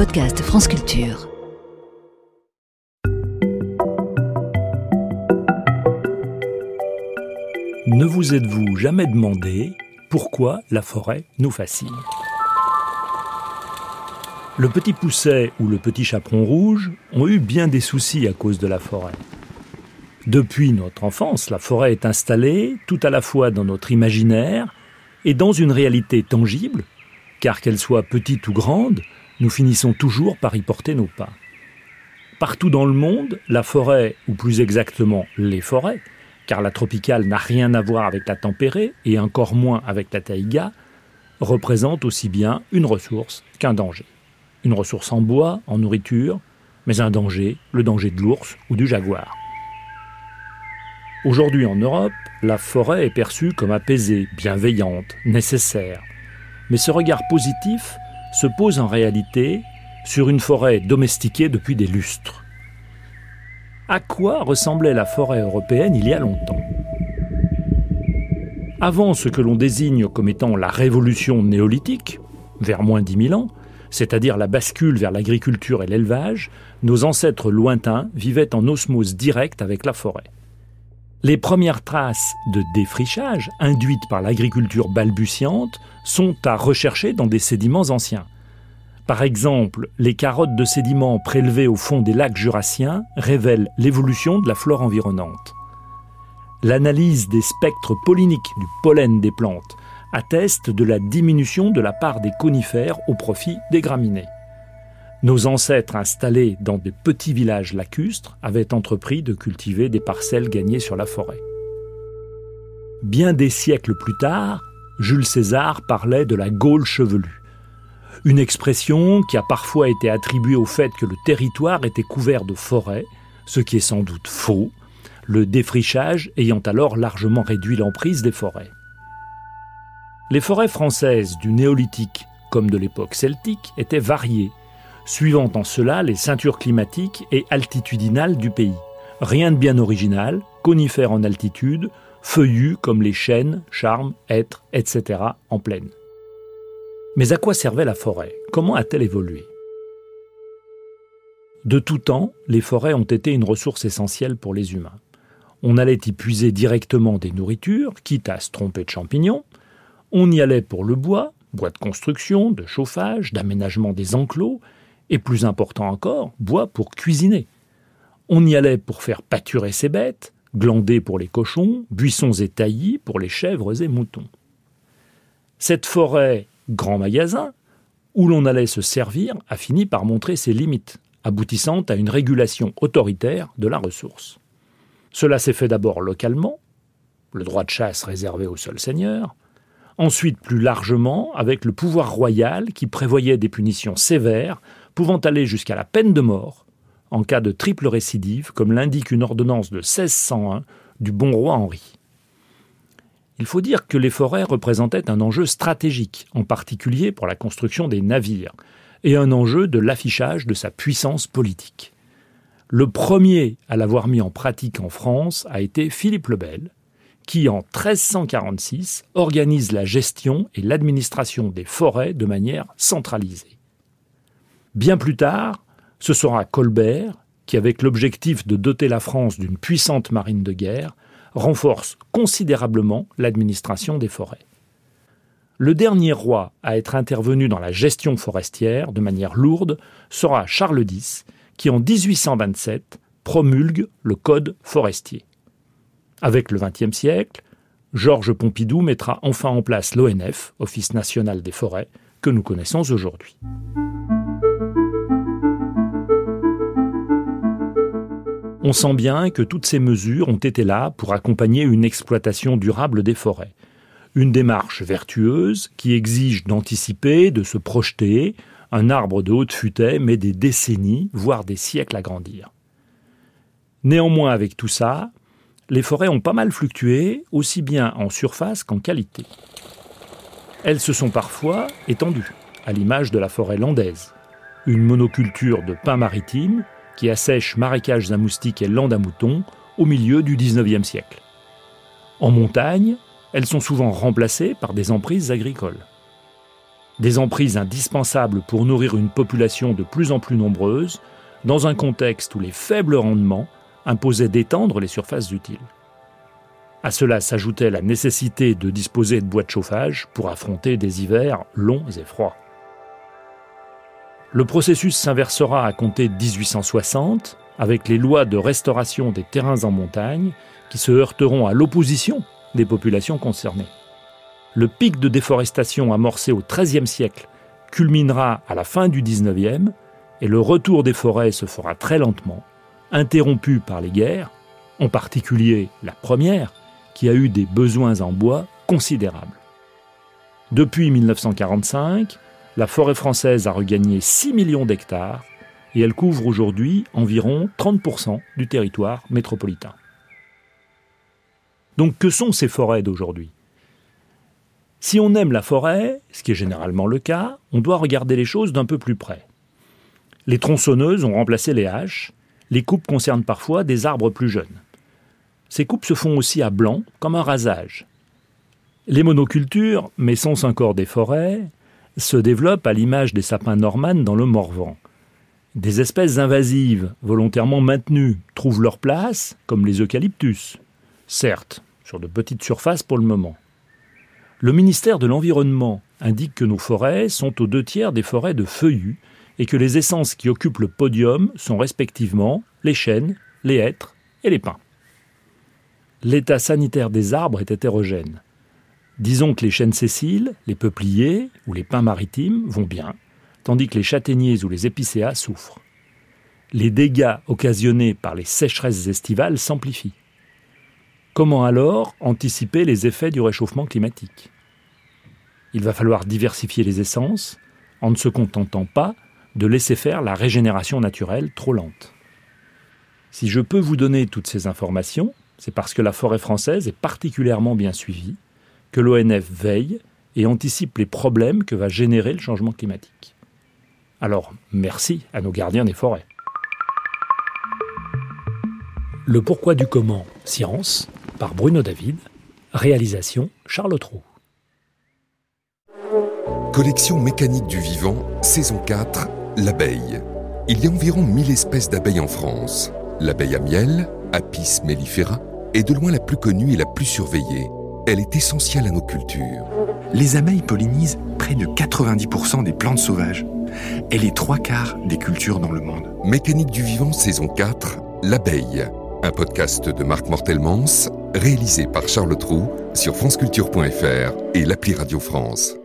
podcast France Culture. Ne vous êtes-vous jamais demandé pourquoi la forêt nous fascine? Le petit pousset ou le petit chaperon rouge ont eu bien des soucis à cause de la forêt. Depuis notre enfance, la forêt est installée tout à la fois dans notre imaginaire et dans une réalité tangible, car qu'elle soit petite ou grande, nous finissons toujours par y porter nos pas. Partout dans le monde, la forêt, ou plus exactement les forêts, car la tropicale n'a rien à voir avec la tempérée et encore moins avec la taïga, représente aussi bien une ressource qu'un danger. Une ressource en bois, en nourriture, mais un danger, le danger de l'ours ou du jaguar. Aujourd'hui en Europe, la forêt est perçue comme apaisée, bienveillante, nécessaire. Mais ce regard positif se pose en réalité sur une forêt domestiquée depuis des lustres. À quoi ressemblait la forêt européenne il y a longtemps? Avant ce que l'on désigne comme étant la révolution néolithique, vers moins dix mille ans, c'est-à-dire la bascule vers l'agriculture et l'élevage, nos ancêtres lointains vivaient en osmose directe avec la forêt. Les premières traces de défrichage induites par l'agriculture balbutiante sont à rechercher dans des sédiments anciens. Par exemple, les carottes de sédiments prélevées au fond des lacs jurassiens révèlent l'évolution de la flore environnante. L'analyse des spectres polliniques du pollen des plantes atteste de la diminution de la part des conifères au profit des graminées. Nos ancêtres installés dans des petits villages lacustres avaient entrepris de cultiver des parcelles gagnées sur la forêt. Bien des siècles plus tard, Jules César parlait de la Gaule chevelue, une expression qui a parfois été attribuée au fait que le territoire était couvert de forêts, ce qui est sans doute faux, le défrichage ayant alors largement réduit l'emprise des forêts. Les forêts françaises du néolithique comme de l'époque celtique étaient variées suivant en cela les ceintures climatiques et altitudinales du pays. Rien de bien original, conifères en altitude, feuillus comme les chênes, charmes, hêtres, etc. en plaine. Mais à quoi servait la forêt? Comment a-t-elle évolué? De tout temps, les forêts ont été une ressource essentielle pour les humains. On allait y puiser directement des nourritures, quitte à se tromper de champignons. On y allait pour le bois, bois de construction, de chauffage, d'aménagement des enclos, et plus important encore, bois pour cuisiner. On y allait pour faire pâturer ses bêtes, glander pour les cochons, buissons et taillis pour les chèvres et moutons. Cette forêt, grand magasin, où l'on allait se servir, a fini par montrer ses limites, aboutissant à une régulation autoritaire de la ressource. Cela s'est fait d'abord localement, le droit de chasse réservé aux seuls seigneurs, ensuite plus largement avec le pouvoir royal qui prévoyait des punitions sévères pouvant aller jusqu'à la peine de mort en cas de triple récidive, comme l'indique une ordonnance de 1601 du bon roi Henri. Il faut dire que les forêts représentaient un enjeu stratégique, en particulier pour la construction des navires, et un enjeu de l'affichage de sa puissance politique. Le premier à l'avoir mis en pratique en France a été Philippe le Bel, qui en 1346 organise la gestion et l'administration des forêts de manière centralisée. Bien plus tard, ce sera Colbert qui, avec l'objectif de doter la France d'une puissante marine de guerre, renforce considérablement l'administration des forêts. Le dernier roi à être intervenu dans la gestion forestière de manière lourde sera Charles X, qui en 1827 promulgue le Code forestier. Avec le XXe siècle, Georges Pompidou mettra enfin en place l'ONF, Office national des forêts, que nous connaissons aujourd'hui. On sent bien que toutes ces mesures ont été là pour accompagner une exploitation durable des forêts. Une démarche vertueuse qui exige d'anticiper, de se projeter. Un arbre de haute futaie met des décennies, voire des siècles à grandir. Néanmoins, avec tout ça, les forêts ont pas mal fluctué, aussi bien en surface qu'en qualité. Elles se sont parfois étendues, à l'image de la forêt landaise, une monoculture de pins maritimes qui assèche marécages à moustiques et landes à moutons au milieu du XIXe siècle. En montagne, elles sont souvent remplacées par des emprises agricoles. Des emprises indispensables pour nourrir une population de plus en plus nombreuse, dans un contexte où les faibles rendements imposaient d'étendre les surfaces utiles. À cela s'ajoutait la nécessité de disposer de bois de chauffage pour affronter des hivers longs et froids. Le processus s'inversera à compter de 1860 avec les lois de restauration des terrains en montagne qui se heurteront à l'opposition des populations concernées. Le pic de déforestation amorcé au XIIIe siècle culminera à la fin du XIXe et le retour des forêts se fera très lentement, interrompu par les guerres, en particulier la première, qui a eu des besoins en bois considérables. Depuis 1945, la forêt française a regagné 6 millions d'hectares et elle couvre aujourd'hui environ 30% du territoire métropolitain. Donc que sont ces forêts d'aujourd'hui? Si on aime la forêt, ce qui est généralement le cas, on doit regarder les choses d'un peu plus près. Les tronçonneuses ont remplacé les haches, les coupes concernent parfois des arbres plus jeunes. Ces coupes se font aussi à blanc, comme un rasage. Les monocultures, mais sont encore des forêts, se développent à l'image des sapins normannes dans le Morvan. Des espèces invasives, volontairement maintenues, trouvent leur place, comme les eucalyptus. Certes, sur de petites surfaces pour le moment. Le ministère de l'Environnement indique que nos forêts sont aux deux tiers des forêts de feuillus et que les essences qui occupent le podium sont respectivement les chênes, les hêtres et les pins. L'état sanitaire des arbres est hétérogène. Disons que les chênes sessiles, les peupliers ou les pins maritimes vont bien, tandis que les châtaigniers ou les épicéas souffrent. Les dégâts occasionnés par les sécheresses estivales s'amplifient. Comment alors anticiper les effets du réchauffement climatique? Il va falloir diversifier les essences en ne se contentant pas de laisser faire la régénération naturelle trop lente. Si je peux vous donner toutes ces informations, c'est parce que la forêt française est particulièrement bien suivie, que l'ONF veille et anticipe les problèmes que va générer le changement climatique. Alors, merci à nos gardiens des forêts. Le pourquoi du comment, science, par Bruno David, réalisation Charles Trou. Collection mécanique du vivant, saison 4, l'abeille. Il y a environ 1000 espèces d'abeilles en France. L'abeille à miel, Apis mellifera, est de loin la plus connue et la plus surveillée. Elle est essentielle à nos cultures. Les abeilles pollinisent près de 90% des plantes sauvages et les trois quarts des cultures dans le monde. Mécanique du vivant, saison 4, l'abeille. Un podcast de Marc Mortelmans, réalisé par Charles Trou sur franceculture.fr et l'appli Radio France.